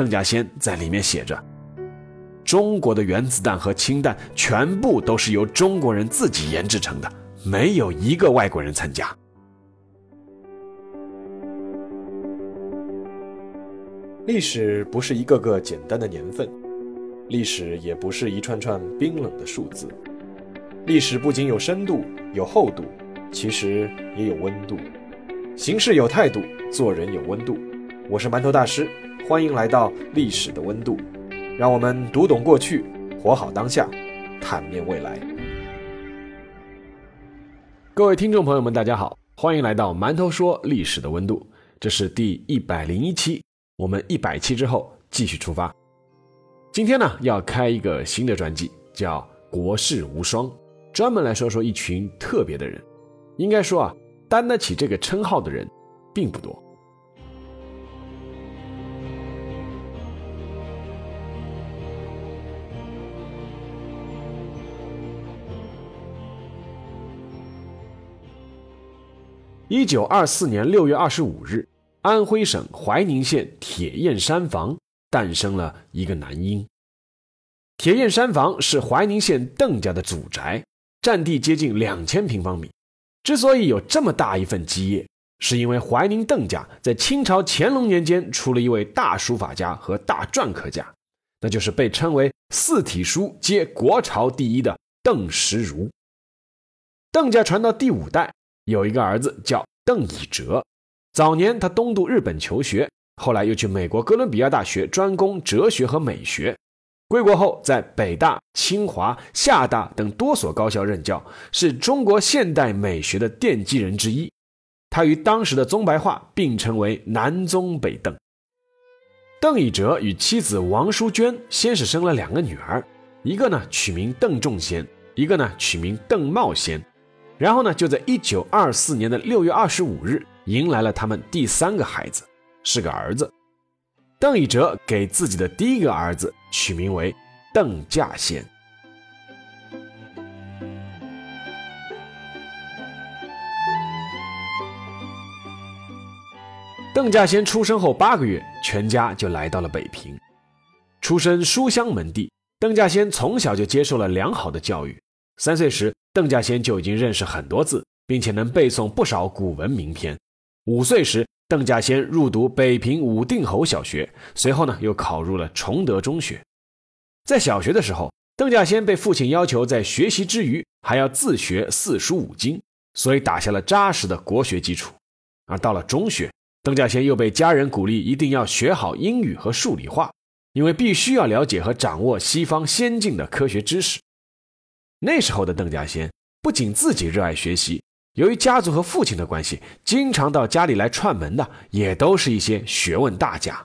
邓稼先在里面写着：“中国的原子弹和氢弹全部都是由中国人自己研制成的，没有一个外国人参加。”历史不是一个个简单的年份，历史也不是一串串冰冷的数字。历史不仅有深度、有厚度，其实也有温度。行事有态度，做人有温度。我是馒头大师，欢迎来到历史的温度。让我们读懂过去，活好当下，探面未来。各位听众朋友们，大家好，欢迎来到馒头说历史的温度。这是第一百零一期，我们一百期之后继续出发。今天呢，要开一个新的专辑，叫《国士无双》，专门来说说一群特别的人。应该说啊。担得起这个称号的人并不多。一九二四年六月二十五日，安徽省怀宁县铁堰山房诞生了一个男婴。铁堰山房是怀宁县邓家的祖宅，占地接近两千平方米。之所以有这么大一份基业，是因为怀宁邓家在清朝乾隆年间出了一位大书法家和大篆刻家，那就是被称为四体书皆国朝第一的邓石如。邓家传到第五代，有一个儿子叫邓以哲，早年他东渡日本求学，后来又去美国哥伦比亚大学专攻哲学和美学。归国后，在北大、清华、厦大等多所高校任教，是中国现代美学的奠基人之一。他与当时的宗白话并称为“南宗北邓”。邓以哲与妻子王淑娟先是生了两个女儿，一个呢取名邓仲先，一个呢取名邓茂先。然后呢，就在一九二四年的六月二十五日，迎来了他们第三个孩子，是个儿子。邓以哲给自己的第一个儿子取名为邓稼先。邓稼先出生后八个月，全家就来到了北平。出身书香门第，邓稼先从小就接受了良好的教育。三岁时，邓稼先就已经认识很多字，并且能背诵不少古文名篇。五岁时，邓稼先入读北平武定侯小学，随后呢又考入了崇德中学。在小学的时候，邓稼先被父亲要求在学习之余还要自学四书五经，所以打下了扎实的国学基础。而到了中学，邓稼先又被家人鼓励一定要学好英语和数理化，因为必须要了解和掌握西方先进的科学知识。那时候的邓稼先不仅自己热爱学习。由于家族和父亲的关系，经常到家里来串门的也都是一些学问大家，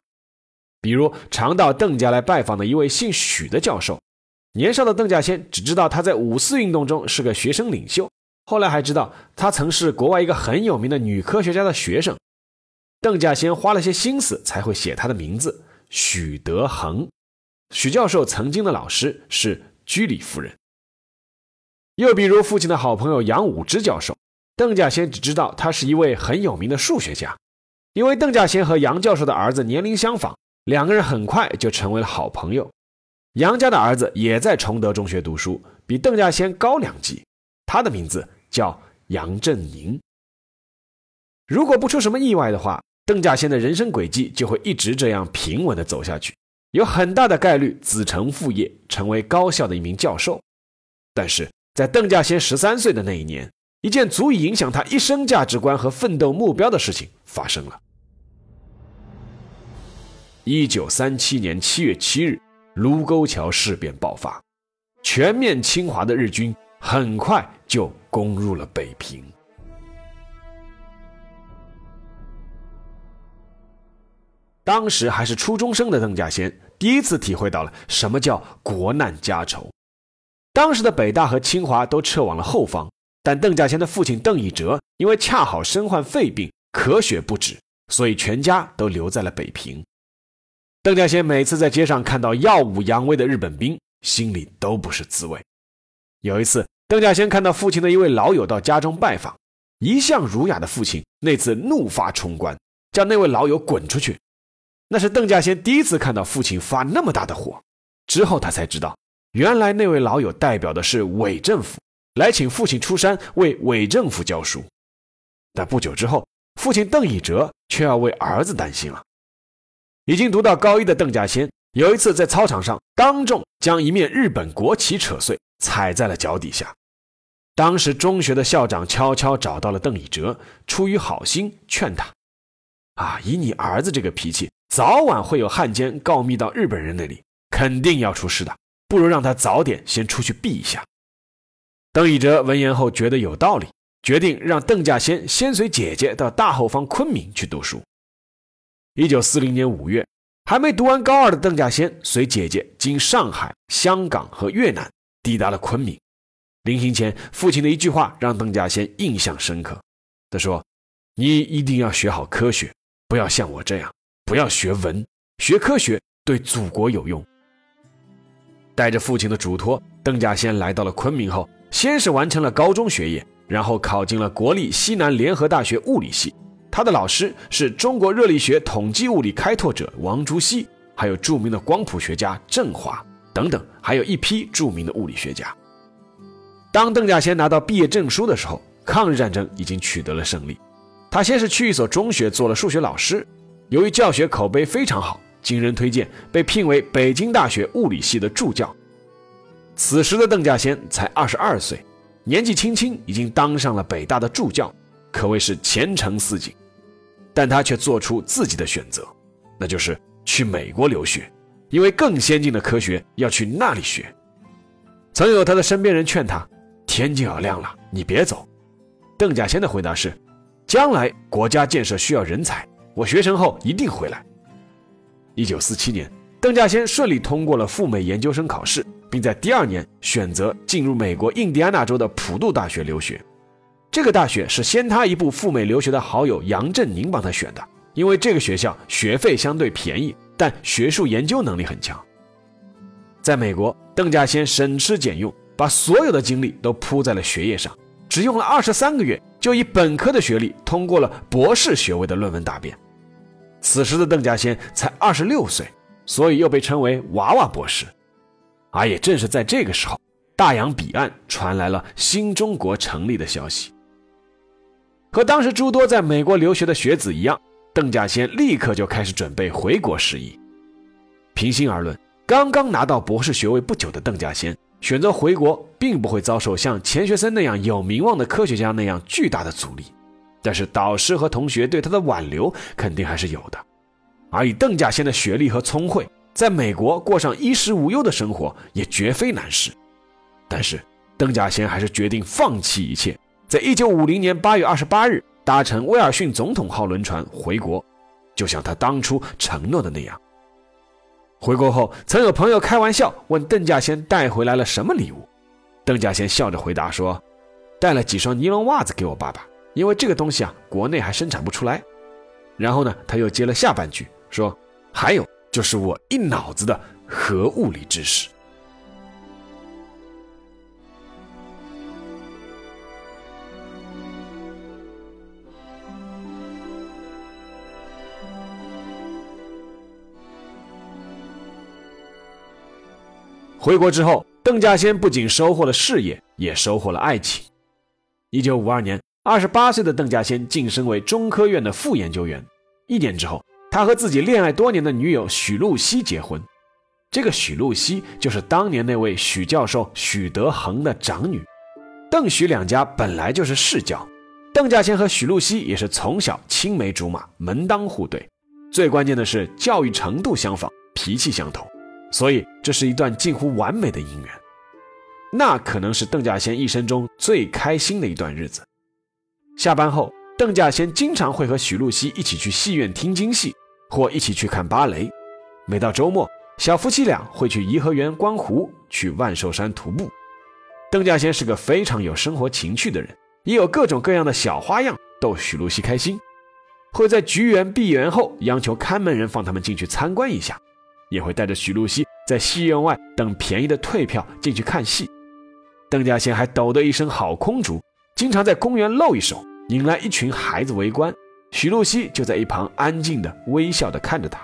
比如常到邓家来拜访的一位姓许的教授。年少的邓稼先只知道他在五四运动中是个学生领袖，后来还知道他曾是国外一个很有名的女科学家的学生。邓稼先花了些心思才会写他的名字许德恒。许教授曾经的老师是居里夫人。又比如父亲的好朋友杨武之教授。邓稼先只知道他是一位很有名的数学家，因为邓稼先和杨教授的儿子年龄相仿，两个人很快就成为了好朋友。杨家的儿子也在崇德中学读书，比邓稼先高两级，他的名字叫杨振宁。如果不出什么意外的话，邓稼先的人生轨迹就会一直这样平稳地走下去，有很大的概率子承父业，成为高校的一名教授。但是在邓稼先十三岁的那一年。一件足以影响他一生价值观和奋斗目标的事情发生了。一九三七年七月七日，卢沟桥事变爆发，全面侵华的日军很快就攻入了北平。当时还是初中生的邓稼先，第一次体会到了什么叫国难家仇。当时的北大和清华都撤往了后方。但邓稼先的父亲邓以哲因为恰好身患肺病，咳血不止，所以全家都留在了北平。邓稼先每次在街上看到耀武扬威的日本兵，心里都不是滋味。有一次，邓稼先看到父亲的一位老友到家中拜访，一向儒雅的父亲那次怒发冲冠，叫那位老友滚出去。那是邓稼先第一次看到父亲发那么大的火。之后他才知道，原来那位老友代表的是伪政府，来请父亲出山为伪政府教书。但不久之后，父亲邓以哲却要为儿子担心了。已经读到高一的邓稼先，有一次在操场上当众将一面日本国旗扯碎，踩在了脚底下。当时中学的校长悄悄找到了邓以哲，出于好心劝他：“啊，以你儿子这个脾气，早晚会有汉奸告密到日本人那里，肯定要出事的。不如让他早点先出去避一下。”邓以哲闻言后觉得有道理，决定让邓稼先先随姐姐到大后方昆明去读书。一九四零年五月，还没读完高二的邓稼先随姐姐经上海、香港和越南，抵达了昆明。临行前，父亲的一句话让邓稼先印象深刻。他说：“你一定要学好科学，不要像我这样，不要学文，学科学对祖国有用。”带着父亲的嘱托，邓稼先来到了昆明后，先是完成了高中学业，然后考进了国立西南联合大学物理系。他的老师是中国热力学统计物理开拓者王竹溪，还有著名的光谱学家郑华等等，还有一批著名的物理学家。当邓稼先拿到毕业证书的时候，抗日战争已经取得了胜利。他先是去一所中学做了数学老师，由于教学口碑非常好，经人推荐被聘为北京大学物理系的助教。此时的邓稼先才二十二岁，年纪轻轻已经当上了北大的助教，可谓是前程似锦。但他却做出自己的选择，那就是去美国留学，因为更先进的科学要去那里学。曾有他的身边人劝他。天就要亮了，你别走。邓稼先的回答是：将来国家建设需要人才，我学成后一定回来。一九四七年，邓稼先顺利通过了赴美研究生考试，并在第二年选择进入美国印第安纳州的普渡大学留学。这个大学是先他一步赴美留学的好友杨振宁帮他选的，因为这个学校学费相对便宜，但学术研究能力很强。在美国，邓稼先省吃俭用。把所有的精力都扑在了学业上，只用了二十三个月，就以本科的学历通过了博士学位的论文答辩。此时的邓稼先才二十六岁，所以又被称为“娃娃博士”。而也正是在这个时候，大洋彼岸传来了新中国成立的消息。和当时诸多在美国留学的学子一样，邓稼先立刻就开始准备回国事宜。平心而论，刚刚拿到博士学位不久的邓稼先。选择回国，并不会遭受像钱学森那样有名望的科学家那样巨大的阻力，但是导师和同学对他的挽留肯定还是有的。而以邓稼先的学历和聪慧，在美国过上衣食无忧的生活也绝非难事。但是邓稼先还是决定放弃一切，在一九五零年八月二十八日搭乘威尔逊总统号轮船回国，就像他当初承诺的那样。回国后，曾有朋友开玩笑问邓稼先带回来了什么礼物，邓稼先笑着回答说：“带了几双尼龙袜子给我爸爸，因为这个东西啊，国内还生产不出来。”然后呢，他又接了下半句说：“还有就是我一脑子的核物理知识。”回国之后，邓稼先不仅收获了事业，也收获了爱情。一九五二年，二十八岁的邓稼先晋升为中科院的副研究员。一年之后，他和自己恋爱多年的女友许露西结婚。这个许露西就是当年那位许教授许德衡的长女。邓许两家本来就是世交，邓稼先和许露西也是从小青梅竹马，门当户对。最关键的是教育程度相仿，脾气相投。所以，这是一段近乎完美的姻缘，那可能是邓稼先一生中最开心的一段日子。下班后，邓稼先经常会和许露西一起去戏院听京戏，或一起去看芭蕾。每到周末，小夫妻俩会去颐和园观湖，去万寿山徒步。邓稼先是个非常有生活情趣的人，也有各种各样的小花样逗许露西开心，会在菊园闭园后央求看门人放他们进去参观一下。也会带着许露西在戏院外等便宜的退票进去看戏。邓稼先还抖得一身好空竹，经常在公园露一手，引来一群孩子围观。许露西就在一旁安静的微笑的看着他。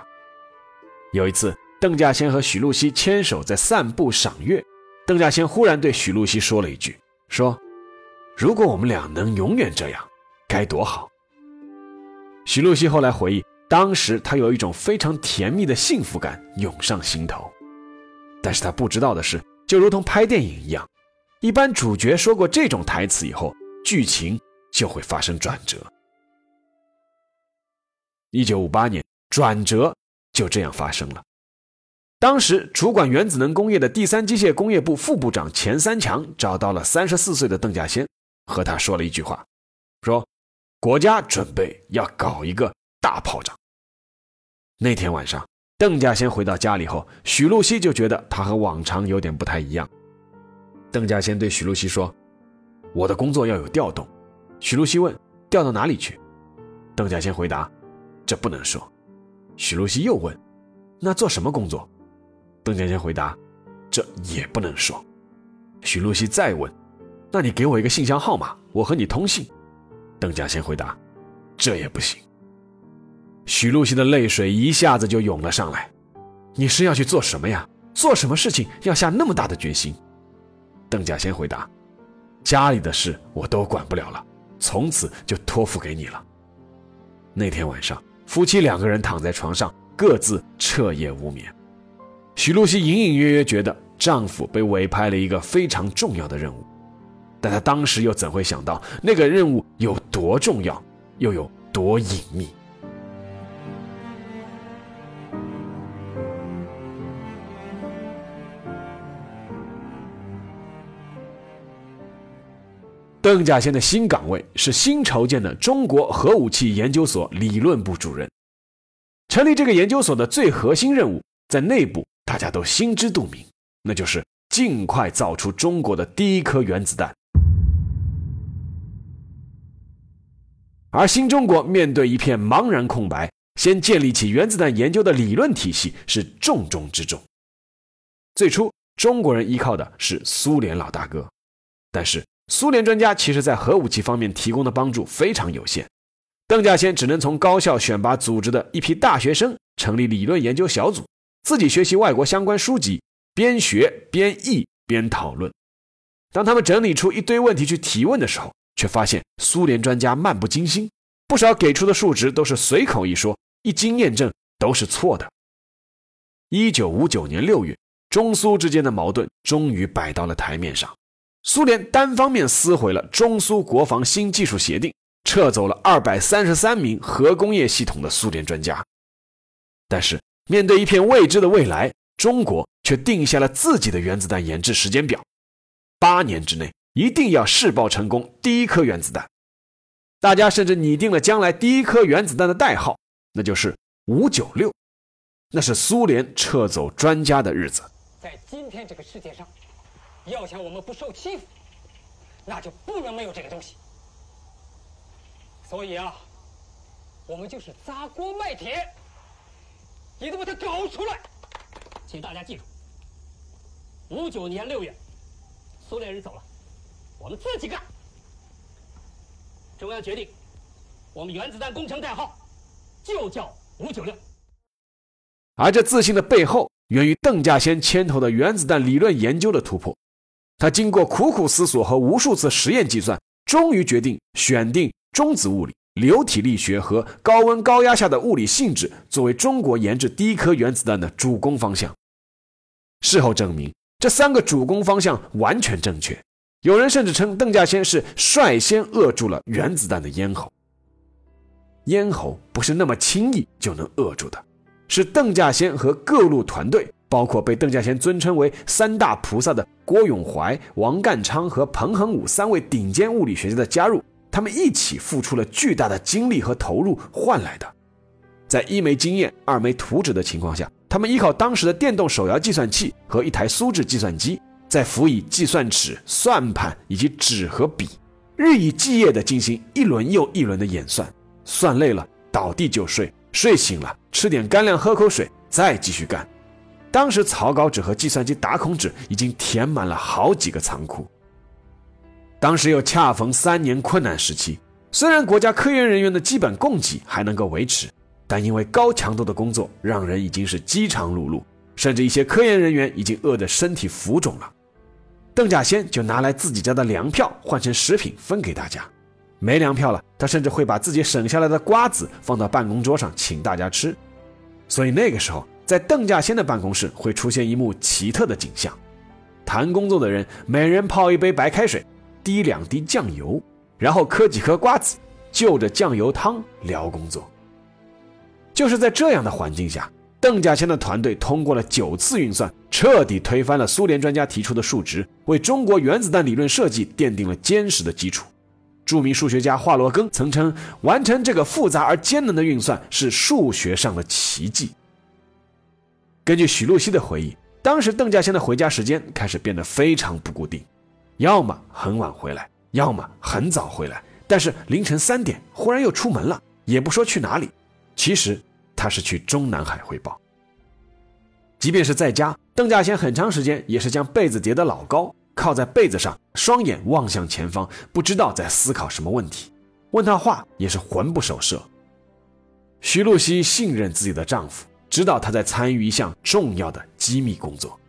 有一次，邓稼先和许露西牵手在散步赏月，邓稼先忽然对许露西说了一句：“说，如果我们俩能永远这样，该多好。”许露西后来回忆，当时她有一种非常甜蜜的幸福感涌上心头。但是她不知道的是，就如同拍电影一样，一般主角说过这种台词以后，剧情就会发生转折。一九五八年，转折就这样发生了。当时主管原子能工业的第三机械工业部副部长钱三强找到了三十四岁的邓稼先，和他说了一句话，说：“国家准备要搞一个大炮仗。”那天晚上，邓稼先回到家里后，许露西就觉得他和往常有点不太一样。邓稼先对许露西说：“我的工作要有调动。”许露西问：“调到哪里去？”邓稼先回答。这不能说，许露西又问：“那做什么工作？”邓稼先回答：“这也不能说。”许露西再问：“那你给我一个信箱号码，我和你通信。”邓稼先回答：“这也不行。”许露西的泪水一下子就涌了上来。你是要去做什么呀？做什么事情要下那么大的决心？邓稼先回答：“家里的事我都管不了了，从此就托付给你了。”那天晚上。夫妻两个人躺在床上，各自彻夜无眠。许露西隐隐约约觉得丈夫被委派了一个非常重要的任务，但她当时又怎会想到那个任务有多重要，又有多隐秘？邓稼先的新岗位是新筹建的中国核武器研究所理论部主任。成立这个研究所的最核心任务，在内部大家都心知肚明，那就是尽快造出中国的第一颗原子弹。而新中国面对一片茫然空白，先建立起原子弹研究的理论体系是重中之重。最初，中国人依靠的是苏联老大哥，但是。苏联专家其实，在核武器方面提供的帮助非常有限。邓稼先只能从高校选拔组织的一批大学生，成立理论研究小组，自己学习外国相关书籍，边学边译边讨论。当他们整理出一堆问题去提问的时候，却发现苏联专家漫不经心，不少给出的数值都是随口一说，一经验证都是错的。一九五九年六月，中苏之间的矛盾终于摆到了台面上。苏联单方面撕毁了中苏国防新技术协定，撤走了二百三十三名核工业系统的苏联专家。但是，面对一片未知的未来，中国却定下了自己的原子弹研制时间表：八年之内一定要试爆成功第一颗原子弹。大家甚至拟定了将来第一颗原子弹的代号，那就是“五九六”，那是苏联撤走专家的日子。在今天这个世界上。要想我们不受欺负，那就不能没有这个东西。所以啊，我们就是砸锅卖铁，也得把它搞出来。请大家记住，五九年六月，苏联人走了，我们自己干。中央决定，我们原子弹工程代号就叫五九六。而这自信的背后，源于邓稼先牵头的原子弹理论研究的突破。他经过苦苦思索和无数次实验计算，终于决定选定中子物理、流体力学和高温高压下的物理性质作为中国研制第一颗原子弹的主攻方向。事后证明，这三个主攻方向完全正确。有人甚至称邓稼先是率先扼住了原子弹的咽喉。咽喉不是那么轻易就能扼住的，是邓稼先和各路团队。包括被邓稼先尊称为三大菩萨的郭永怀、王淦昌和彭恒武三位顶尖物理学家的加入，他们一起付出了巨大的精力和投入换来的。在一没经验、二没图纸的情况下，他们依靠当时的电动手摇计算器和一台苏制计算机，再辅以计算尺、算盘以及纸和笔，日以继夜地进行一轮又一轮的演算。算累了，倒地就睡；睡醒了，吃点干粮，喝口水，再继续干。当时草稿纸和计算机打孔纸已经填满了好几个仓库。当时又恰逢三年困难时期，虽然国家科研人员的基本供给还能够维持，但因为高强度的工作，让人已经是饥肠辘辘，甚至一些科研人员已经饿得身体浮肿了。邓稼先就拿来自己家的粮票换成食品分给大家，没粮票了，他甚至会把自己省下来的瓜子放到办公桌上请大家吃。所以那个时候，在邓稼先的办公室会出现一幕奇特的景象：谈工作的人每人泡一杯白开水，滴两滴酱油，然后嗑几颗瓜子，就着酱油汤聊工作。就是在这样的环境下。邓稼先的团队通过了九次运算，彻底推翻了苏联专家提出的数值，为中国原子弹理论设计奠定了坚实的基础。著名数学家华罗庚曾称，完成这个复杂而艰难的运算是数学上的奇迹。根据许露西的回忆，当时邓稼先的回家时间开始变得非常不固定，要么很晚回来，要么很早回来，但是凌晨三点忽然又出门了，也不说去哪里。其实。他是去中南海汇报。即便是在家，邓稼先很长时间也是将被子叠得老高，靠在被子上，双眼望向前方，不知道在思考什么问题。问他话也是魂不守舍。徐露西信任自己的丈夫，知道他在参与一项重要的机密工作，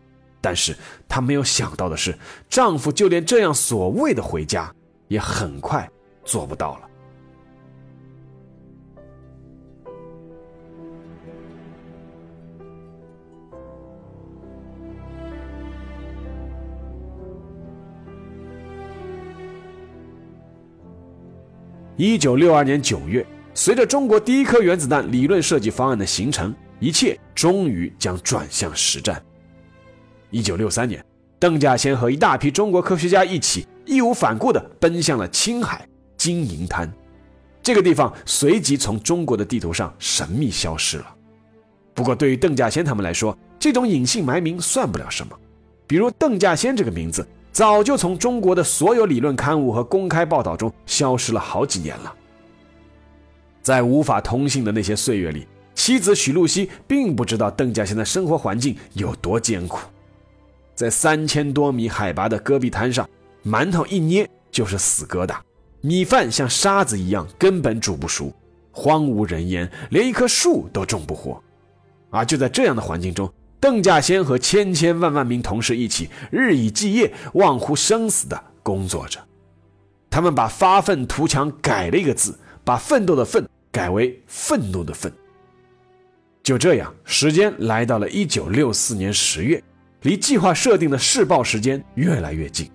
但是她没有想到的是，丈夫就连这样所谓的回家，也很快做不到了。一九六二年九月，随着中国第一颗原子弹理论设计方案的形成，一切终于将转向实战。一九六三年，邓稼先和一大批中国科学家一起义无反顾地奔向了青海金银滩，这个地方随即从中国的地图上神秘消失了。不过，对于邓稼先他们来说，这种隐姓埋名算不了什么。比如邓稼先这个名字。早就从中国的所有理论刊物和公开报道中消失了好几年了。在无法通信的那些岁月里，妻子许露西并不知道邓稼先的生活环境有多艰苦。在三千多米海拔的戈壁滩上，馒头一捏就是死疙瘩，米饭像沙子一样根本煮不熟，荒无人烟，连一棵树都种不活。而就在这样的环境中，邓稼先和千千万万名同事一起日以继夜、忘乎生死地工作着。他们把“发愤图强”改了一个字，把奋斗的“奋”改为愤怒的“愤”。就这样，时间来到了1964年10月，离计划设定的试爆时间越来越近。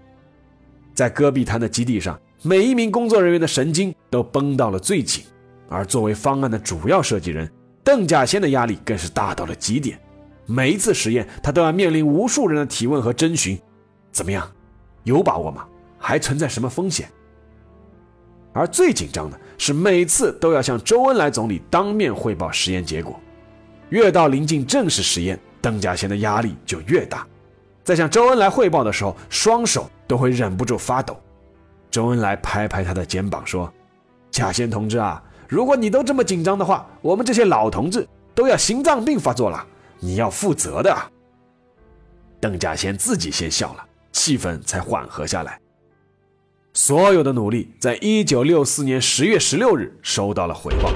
在戈壁滩的基地上，每一名工作人员的神经都绷到了最紧，而作为方案的主要设计人，邓稼先的压力更是大到了极点。每一次实验，他都要面临无数人的提问和征询。怎么样？有把握吗？还存在什么风险？而最紧张的是，每次都要向周恩来总理当面汇报实验结果。越到临近正式实验，邓稼先的压力就越大。在向周恩来汇报的时候，双手都会忍不住发抖。周恩来拍拍他的肩膀说：“稼先同志啊，如果你都这么紧张的话，我们这些老同志都要心脏病发作了。”你要负责的。邓稼先自己先笑了，气氛才缓和下来。所有的努力，在一九六四年十月十六日收到了回报。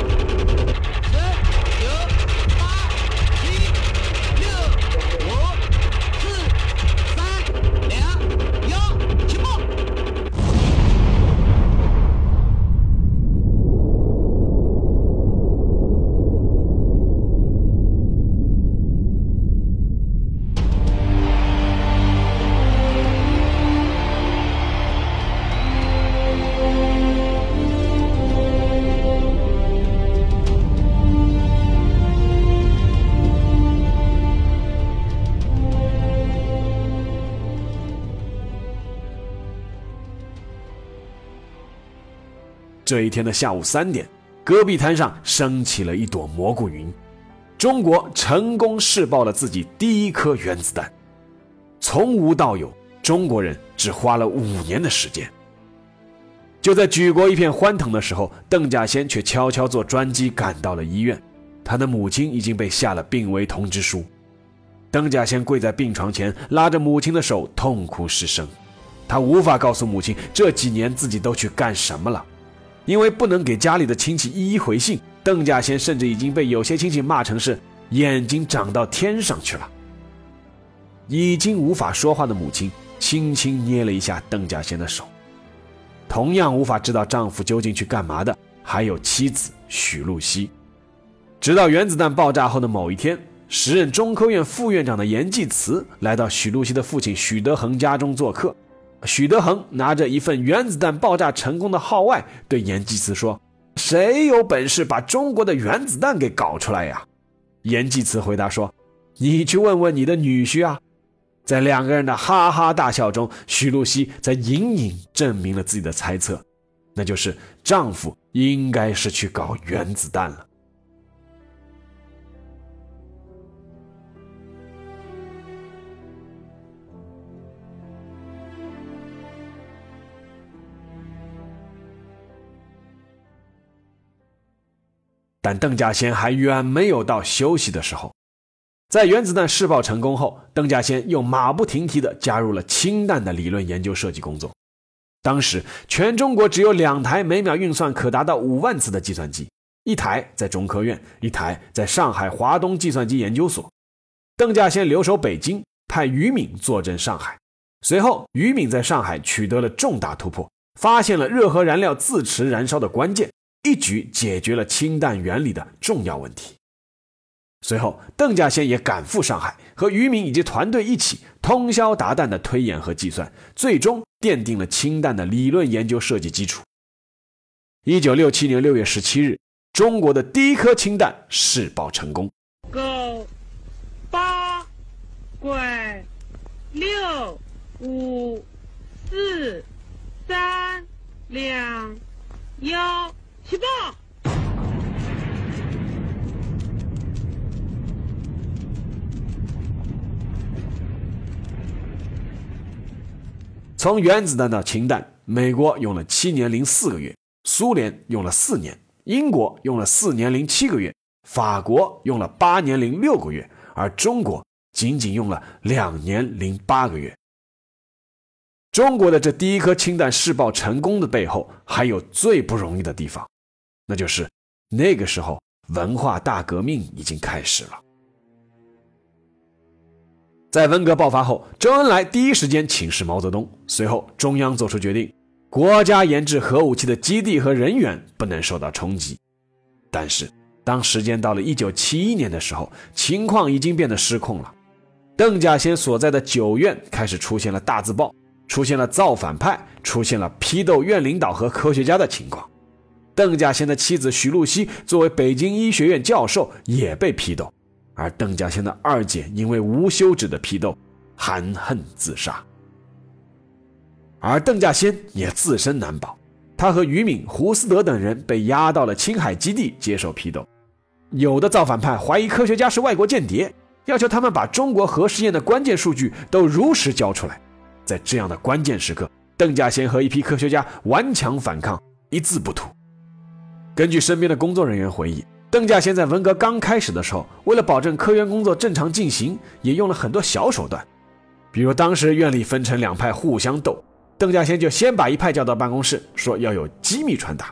这一天的下午三点，戈壁滩上升起了一朵蘑菇云，中国成功试爆了自己第一颗原子弹。从无到有，中国人只花了五年的时间。就在举国一片欢腾的时候，邓稼先却悄悄坐专机赶到了医院，他的母亲已经被下了病危通知书。邓稼先跪在病床前，拉着母亲的手，痛哭失声。他无法告诉母亲这几年自己都去干什么了。因为不能给家里的亲戚一一回信，邓稼先甚至已经被有些亲戚骂成是眼睛长到天上去了。已经无法说话的母亲轻轻捏了一下邓稼先的手。同样无法知道丈夫究竟去干嘛的，还有妻子许露西。直到原子弹爆炸后的某一天，时任中科院副院长的严济慈来到许露西的父亲许德恒家中做客。许德恒拿着一份原子弹爆炸成功的号外，对严济慈说：“谁有本事把中国的原子弹给搞出来呀？”严济慈回答说：“你去问问你的女婿啊。”在两个人的哈哈大笑中，许露西在隐隐证明了自己的猜测，那就是丈夫应该是去搞原子弹了。但邓稼先还远没有到休息的时候。在原子弹试爆成功后，邓稼先又马不停蹄地加入了氢弹的理论研究设计工作。当时，全中国只有两台每秒运算可达到五万次的计算机，一台在中科院，一台在上海华东计算机研究所。邓稼先留守北京，派于敏坐镇上海。随后，于敏在上海取得了重大突破，发现了热核燃料自持燃烧的关键，一举解决了氢弹原理的重要问题。随后，邓稼先也赶赴上海，和于敏以及团队一起通宵达旦的推演和计算，最终奠定了氢弹的理论研究设计基础。一九六七年六月十七日，中国的第一颗氢弹试爆成功。狗、八、拐、六、五、四、三、两、幺，起爆！从原子弹到氢弹，美国用了七年零四个月，苏联用了四年，英国用了四年零七个月，法国用了八年零六个月，而中国仅仅用了两年零八个月。中国的这第一颗氢弹试爆成功的背后，还有最不容易的地方，那就是那个时候文化大革命已经开始了。在文革爆发后，周恩来第一时间请示毛泽东。随后，中央作出决定，国家研制核武器的基地和人员不能受到冲击。但是，当时间到了1971年的时候，情况已经变得失控了。邓稼先所在的九院开始出现了大字报，出现了造反派，出现了批斗院领导和科学家的情况。邓稼先的妻子许露西作为北京医学院教授，也被批斗。而邓稼先的二姐因为无休止的批斗，含恨自杀。而邓稼先也自身难保，他和于敏、胡思德等人被押到了青海基地接受批斗。有的造反派怀疑科学家是外国间谍，要求他们把中国核试验的关键数据都如实交出来。在这样的关键时刻，邓稼先和一批科学家顽强反抗，一字不吐。根据身边的工作人员回忆。邓稼先在文革刚开始的时候，为了保证科研工作正常进行，也用了很多小手段。比如当时院里分成两派互相斗，邓稼先就先把一派叫到办公室，说要有机密传达；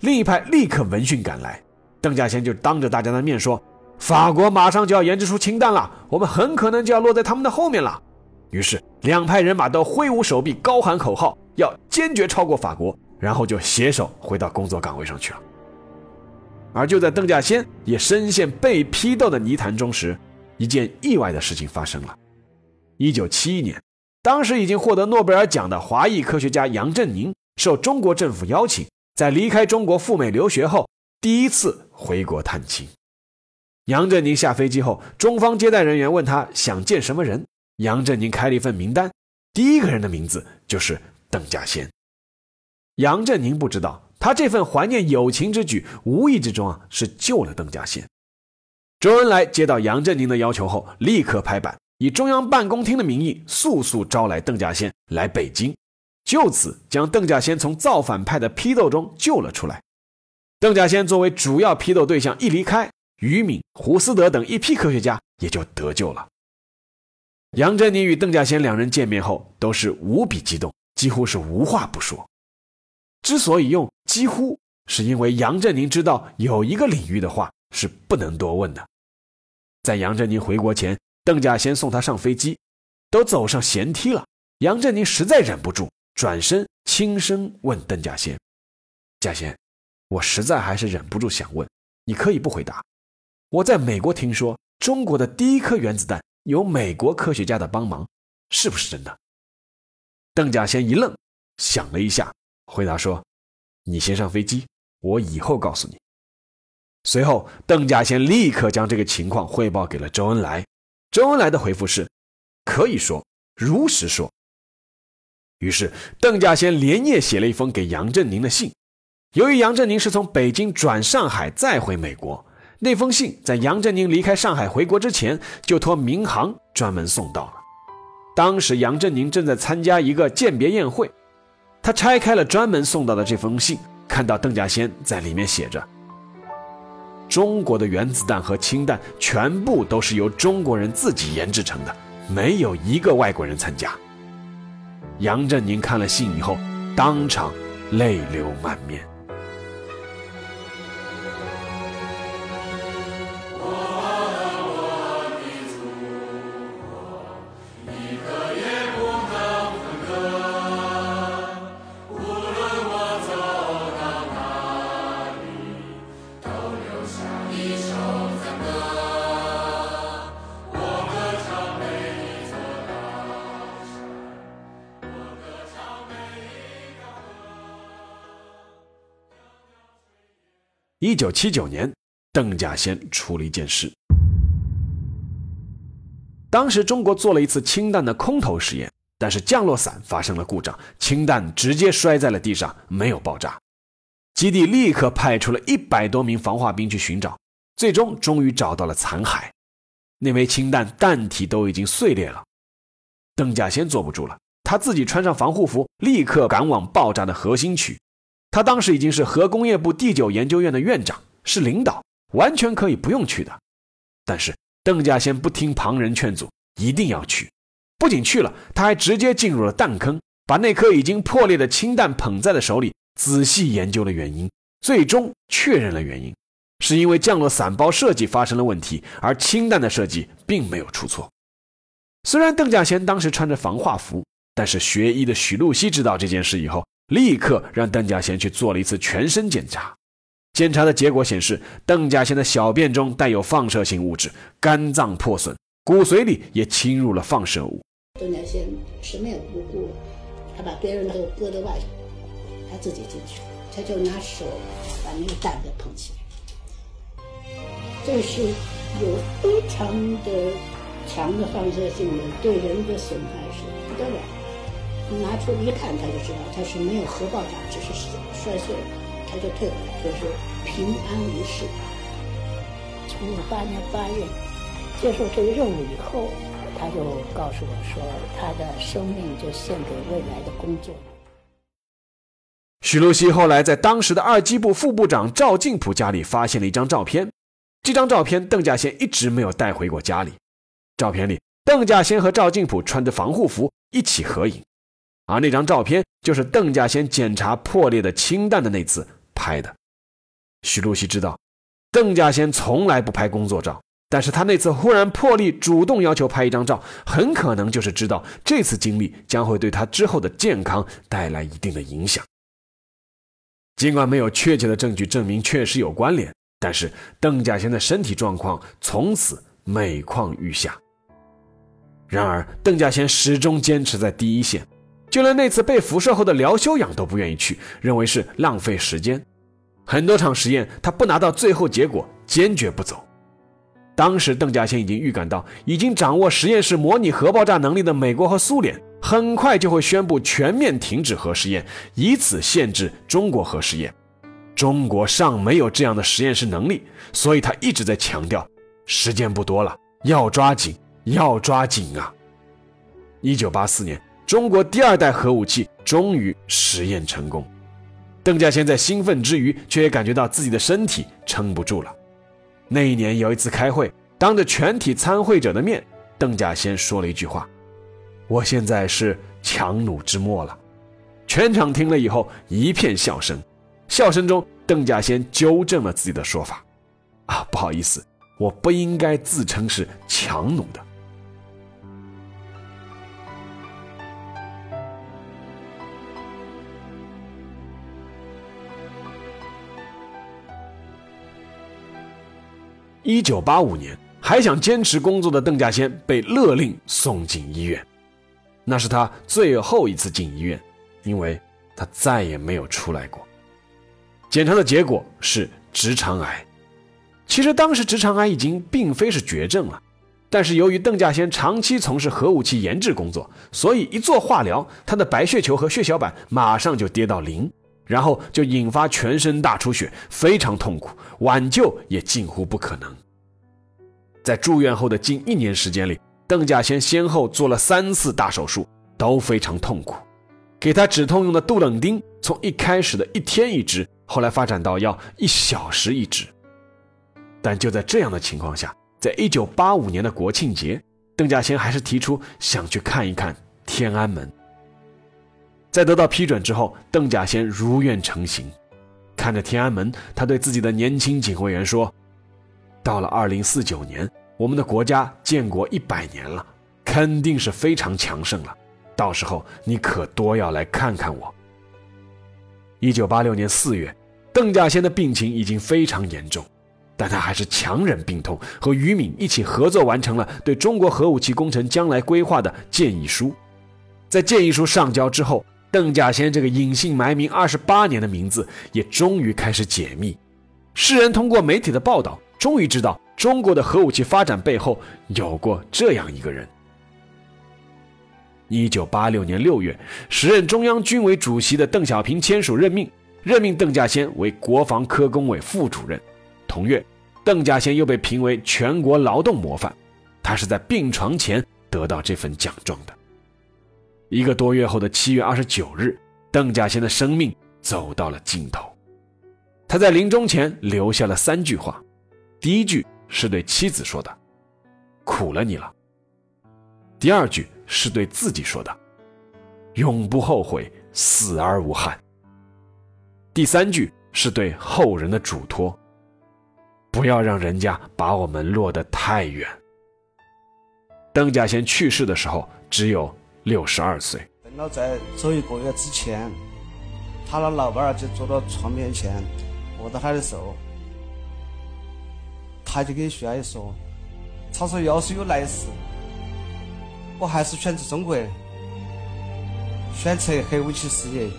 另一派立刻闻讯赶来，邓稼先就当着大家的面说：“法国马上就要研制出氢弹了，我们很可能就要落在他们的后面了。”于是两派人马都挥舞手臂，高喊口号，要坚决超过法国，然后就携手回到工作岗位上去了。而就在邓稼先也深陷被批斗的泥潭中时，一件意外的事情发生了。一九七一年，当时已经获得诺贝尔奖的华裔科学家杨振宁受中国政府邀请，在离开中国赴美留学后，第一次回国探亲。杨振宁下飞机后，中方接待人员问他想见什么人，杨振宁开了一份名单，第一个人的名字就是邓稼先。杨振宁不知道。他这份怀念友情之举，无意之中啊是救了邓稼先。周恩来接到杨振宁的要求后，立刻拍板，以中央办公厅的名义，速速招来邓稼先来北京，就此将邓稼先从造反派的批斗中救了出来。邓稼先作为主要批斗对象一离开，于敏、胡思德等一批科学家也就得救了。杨振宁与邓稼先两人见面后，都是无比激动，几乎是无话不说。之所以用几乎是因为杨振宁知道有一个领域的话是不能多问的。在杨振宁回国前，邓稼先送他上飞机，都走上舷梯了，杨振宁实在忍不住，转身轻声问邓稼先：“稼先，我实在还是忍不住想问，你可以不回答。我在美国听说，中国的第一颗原子弹有美国科学家的帮忙，是不是真的？”邓稼先一愣，想了一下，回答说：“你先上飞机。”我以后告诉你。随后，邓稼先立刻将这个情况汇报给了周恩来。周恩来的回复是：“可以说，如实说。”于是，邓稼先连夜写了一封给杨振宁的信。由于杨振宁是从北京转上海再回美国，那封信在杨振宁离开上海回国之前就托民航专门送到了。当时，杨振宁正在参加一个鉴别宴会，他拆开了专门送到的这封信。看到邓稼先在里面写着：“中国的原子弹和氢弹全部都是由中国人自己研制成的，没有一个外国人参加。”杨振宁看了信以后，当场泪流满面。一九七九年，邓稼先出了一件事。当时中国做了一次氢弹的空投实验，但是降落伞发生了故障，氢弹直接摔在了地上，没有爆炸。基地立刻派出了一百多名防化兵去寻找，最终终于找到了残骸。那枚氢弹弹体都已经碎裂了。邓稼先坐不住了，他自己穿上防护服，立刻赶往爆炸的核心区。他当时已经是核工业部第九研究院的院长，是领导，完全可以不用去的。但是邓稼先不听旁人劝阻，一定要去。不仅去了，他还直接进入了弹坑，把那颗已经破裂的氢弹捧在了手里，仔细研究了原因，最终确认了原因，是因为降落伞包设计发生了问题，而氢弹的设计并没有出错。虽然邓稼先当时穿着防化服，但是学医的许露西知道这件事以后。立刻让邓稼先去做了一次全身检查，检查的结果显示，邓稼先的小便中带有放射性物质，肝脏破损，骨髓里也侵入了放射物。邓稼先是没有无辜，他把别人都搁在外头，他自己进去，他就拿手把那个蛋给捧起来，这是有非常的强的放射性的，对人的损害是不得了。拿出一看，他就知道他是没有核爆炸，只是摔碎了，他就退回来，就是平安无事。从五八年八月接受这个任务以后，他就告诉我说，他的生命就献给未来的工作。许露西后来在当时的二机部副部长赵敬普家里发现了一张照片，这张照片邓稼先一直没有带回过家里。照片里，邓稼先和赵敬普穿着防护服一起合影。而那张照片就是邓稼先检查破裂的氢弹的那次拍的。许露西知道，邓稼先从来不拍工作照，但是他那次忽然破例主动要求拍一张照，很可能就是知道这次经历将会对他之后的健康带来一定的影响。尽管没有确切的证据证明确实有关联，但是邓稼先的身体状况从此每况愈下。然而，邓稼先始终坚持在第一线。就连那次被辐射后的疗休养都不愿意去，认为是浪费时间。很多场实验，他不拿到最后结果，坚决不走。当时邓稼先已经预感到，已经掌握实验室模拟核爆炸能力的美国和苏联，很快就会宣布全面停止核试验，以此限制中国核试验。中国尚没有这样的实验室能力，所以他一直在强调，时间不多了，要抓紧，要抓紧啊！一九八四年。中国第二代核武器终于实验成功，邓稼先在兴奋之余，却也感觉到自己的身体撑不住了。那一年有一次开会，当着全体参会者的面，邓稼先说了一句话：“我现在是强弩之末了。”全场听了以后一片笑声，笑声中邓稼先纠正了自己的说法：“啊，不好意思，我不应该自称是强弩的。”一九八五年，还想坚持工作的邓稼先被勒令送进医院，那是他最后一次进医院，因为他再也没有出来过。检查的结果是直肠癌。其实当时直肠癌已经并非是绝症了，但是由于邓稼先长期从事核武器研制工作，所以一做化疗，他的白血球和血小板马上就跌到零。然后就引发全身大出血，非常痛苦，挽救也近乎不可能。在住院后的近一年时间里，邓稼先先后做了三次大手术，都非常痛苦。给他止痛用的杜冷丁，从一开始的一天一支，后来发展到要一小时一支。但就在这样的情况下，在一九八五年的国庆节，邓稼先还是提出想去看一看天安门。在得到批准之后，邓稼先如愿成行。看着天安门，他对自己的年轻警卫员说：“到了二零四九年，我们的国家建国一百年了，肯定是非常强盛了。到时候你可多要来看看我。”一九八六年四月，邓稼先的病情已经非常严重，但他还是强忍病痛，和于敏一起合作完成了对中国核武器工程将来规划的建议书。在建议书上交之后，邓稼先这个隐姓埋名二十八年的名字也终于开始解密，世人通过媒体的报道，终于知道中国的核武器发展背后有过这样一个人。一九八六年六月，时任中央军委主席的邓小平签署任命，任命邓稼先为国防科工委副主任。同月，邓稼先又被评为全国劳动模范，他是在病床前得到这份奖状的。一个多月后的七月二十九日，邓稼先的生命走到了尽头。他在临终前留下了三句话，第一句是对妻子说的：“苦了你了。”第二句是对自己说的：“永不后悔，死而无憾。”第三句是对后人的嘱托：“不要让人家把我们落得太远。”邓稼先去世的时候只有。六十二岁。邓老在走一个月之前，他的老伴儿就坐到床面前，握到他的手，他就跟徐阿姨说：“他说要是有来世，我还是选择中国，选择核武器事业，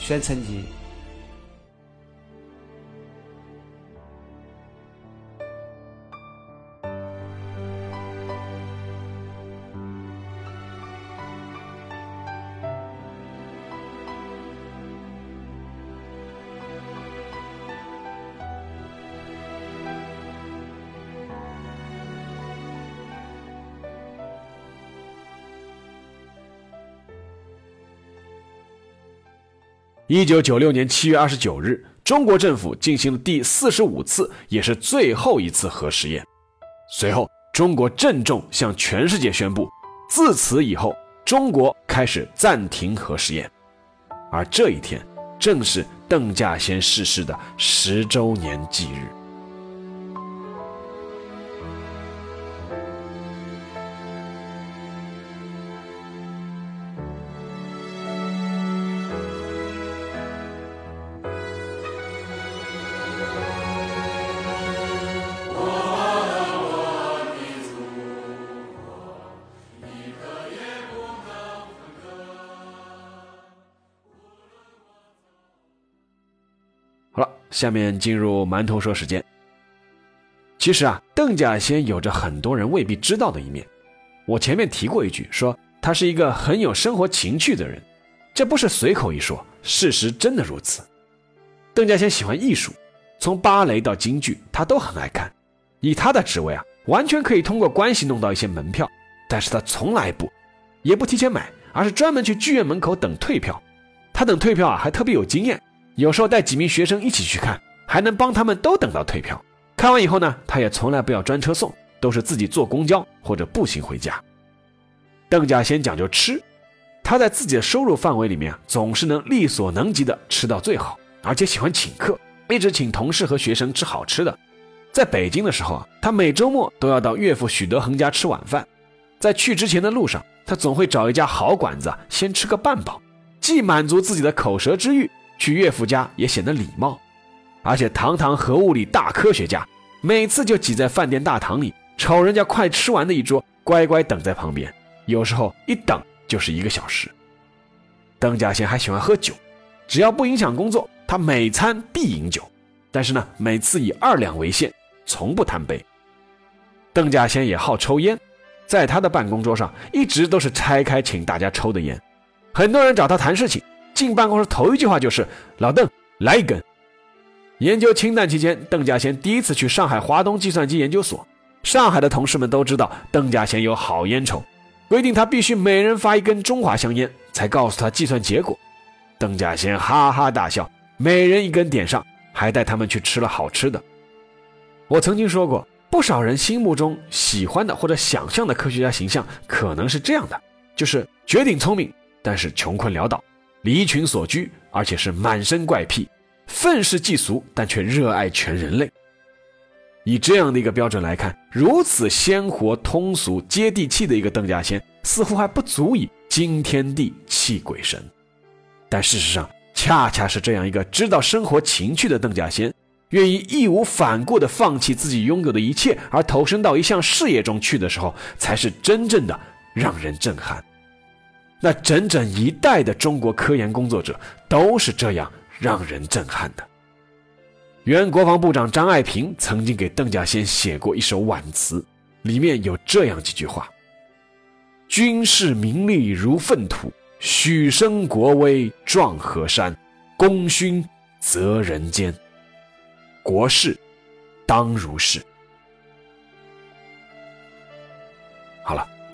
选成绩。”一九九六年七月二十九日，中国政府进行了第四十五次，也是最后一次核试验。随后，中国郑重向全世界宣布，自此以后，中国开始暂停核试验。而这一天，正是邓稼先逝世的十周年忌日。下面进入馒头说时间。其实啊，邓稼先有着很多人未必知道的一面。我前面提过一句，说他是一个很有生活情趣的人，这不是随口一说，事实真的如此。邓稼先喜欢艺术，从芭蕾到京剧，他都很爱看。以他的职位啊，完全可以通过关系弄到一些门票，但是他从来不，也不提前买，而是专门去剧院门口等退票。他等退票啊，还特别有经验。有时候带几名学生一起去看，还能帮他们都等到退票。看完以后呢，他也从来不要专车送，都是自己坐公交或者步行回家。邓稼先讲究吃，他在自己的收入范围里面总是能力所能及的吃到最好，而且喜欢请客，一直请同事和学生吃好吃的。在北京的时候啊，他每周末都要到岳父许德恒家吃晚饭，在去之前的路上，他总会找一家好馆子先吃个半饱，既满足自己的口舌之欲，去岳父家也显得礼貌。而且堂堂核物理大科学家，每次就挤在饭店大堂里，瞅人家快吃完的一桌，乖乖等在旁边，有时候一等就是一个小时。邓稼先还喜欢喝酒，只要不影响工作，他每餐必饮酒，但是呢，每次以二两为限，从不贪杯。邓稼先也好抽烟，在他的办公桌上一直都是拆开请大家抽的烟。很多人找他谈事情，进办公室头一句话就是：“老邓，来一根。”研究氢弹期间，邓稼先第一次去上海华东计算机研究所，上海的同事们都知道邓稼先有好烟抽，规定他必须每人发一根中华香烟。才告诉他计算结果，邓稼先哈哈大笑，每人一根点上，还带他们去吃了好吃的。我曾经说过，不少人心目中喜欢的或者想象的科学家形象可能是这样的：就是绝顶聪明，但是穷困潦倒，离群所居，而且是满身怪癖，愤世嫉俗，但却热爱全人类。以这样的一个标准来看，如此鲜活、通俗、接地气的一个邓稼先，似乎还不足以。惊天地，泣鬼神，但事实上，恰恰是这样一个知道生活情趣的邓稼先，愿意义无反顾地放弃自己拥有的一切，而投身到一项事业中去的时候，才是真正的让人震撼。那整整一代的中国科研工作者都是这样让人震撼的。原国防部长张爱萍曾经给邓稼先写过一首挽词，里面有这样几句话。军事名利如粪土，许生国威壮河山。功勋泽人间，国事当如是。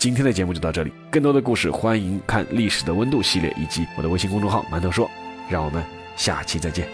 今天的节目就到这里。更多的故事，欢迎看《历史的温度》系列以及我的微信公众号“馒头说”。让我们下期再见。